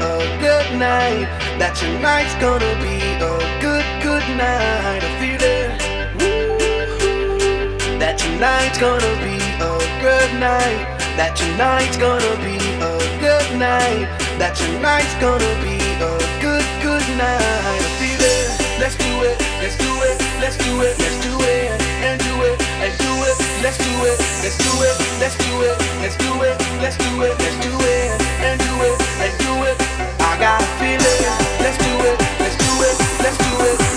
a good night. That tonight's gonna be a good, good night. I feel it. That tonight's gonna be a good night. That tonight's gonna be a good night. That tonight's gonna be a good, good night. I feel it. Let's do it. Let's do it. Let's do it. Let's do it. And do it. And do it. Let's do it. Let's do it. Let's do it. Let's do it. Let's do it. Let's do it. And do it. And do it got a feeling. Let's do it, let's do it, let's do it.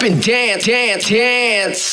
up and dance, dance, dance.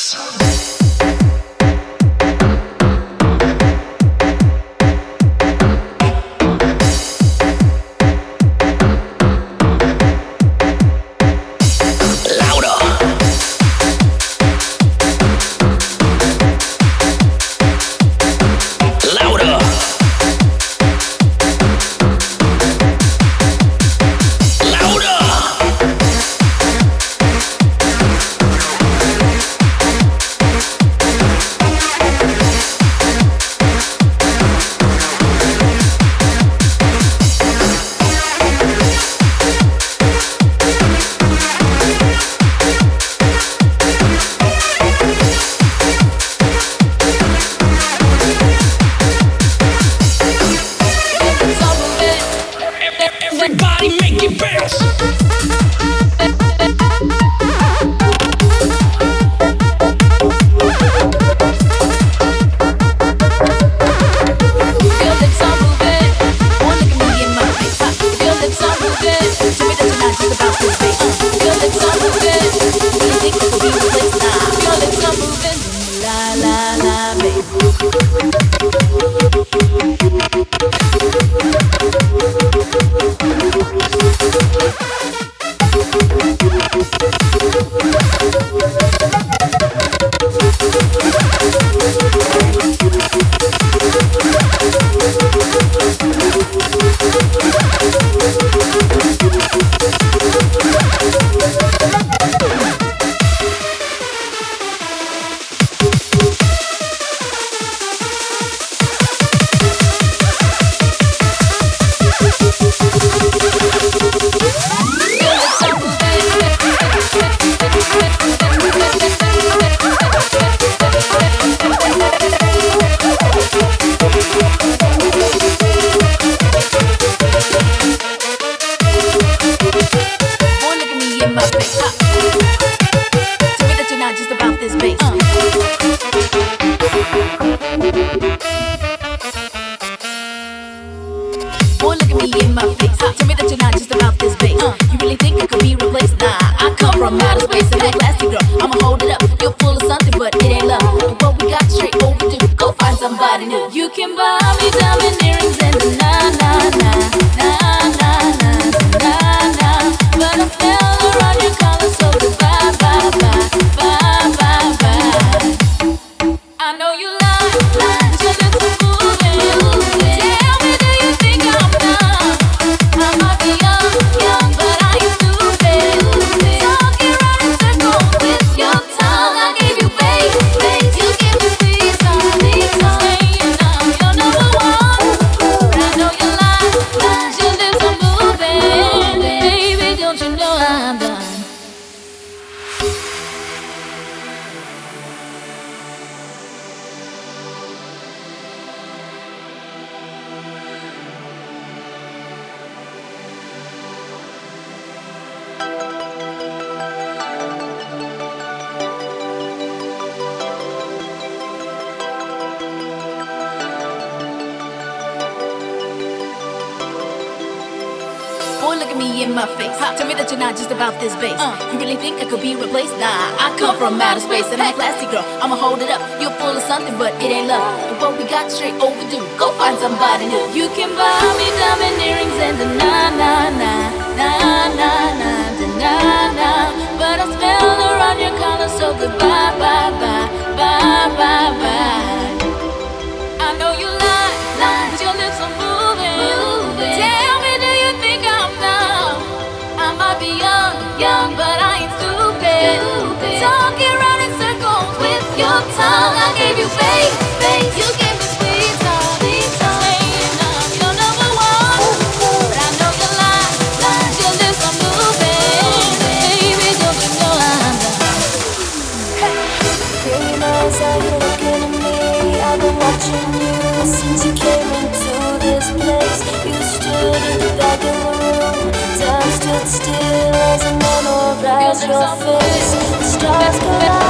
Still as a memorize your face. The stars collide,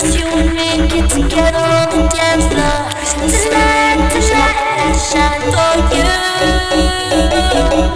just you and me get together on the dance floor. Tonight, tonight, I shine for you.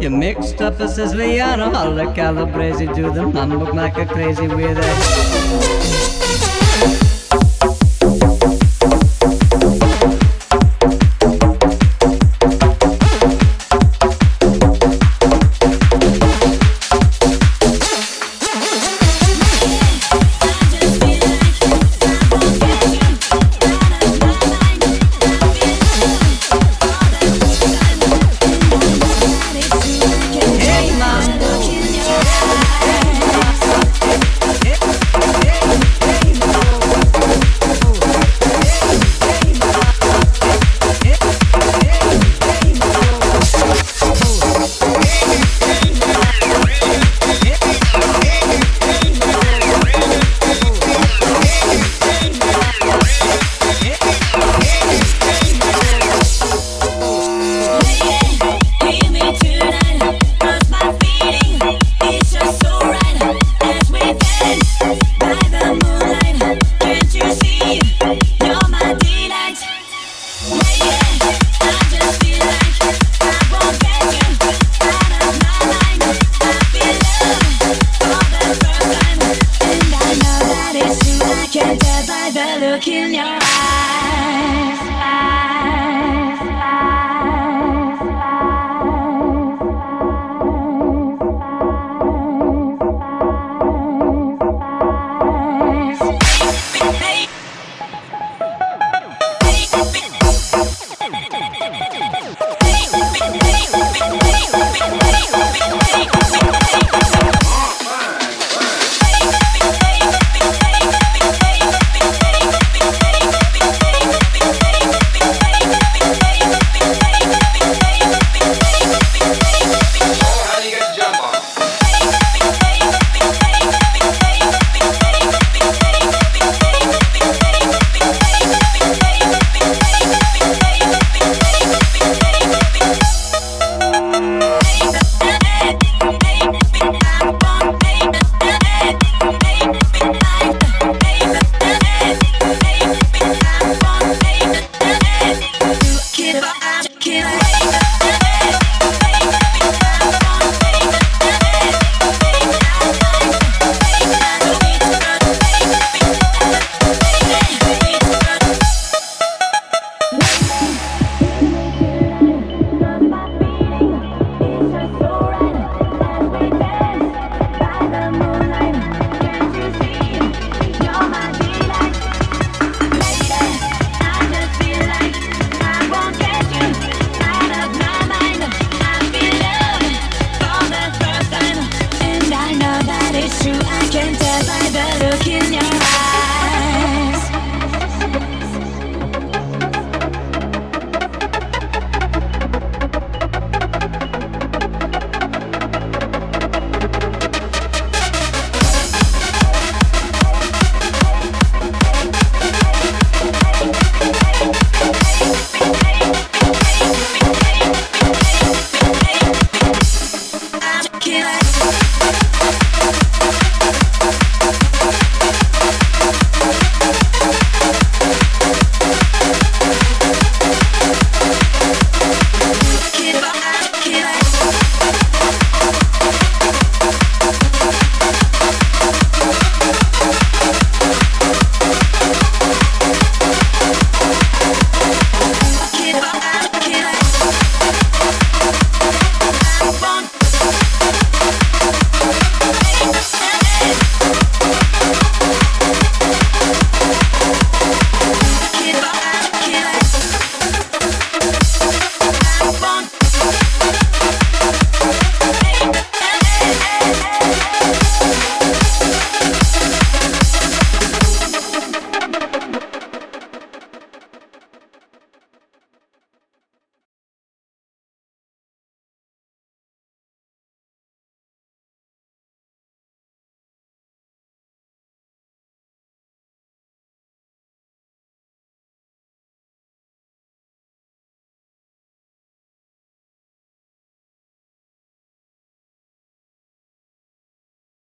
You mixed up a Siciliano, all the calabrese, do them. I look like a crazy with.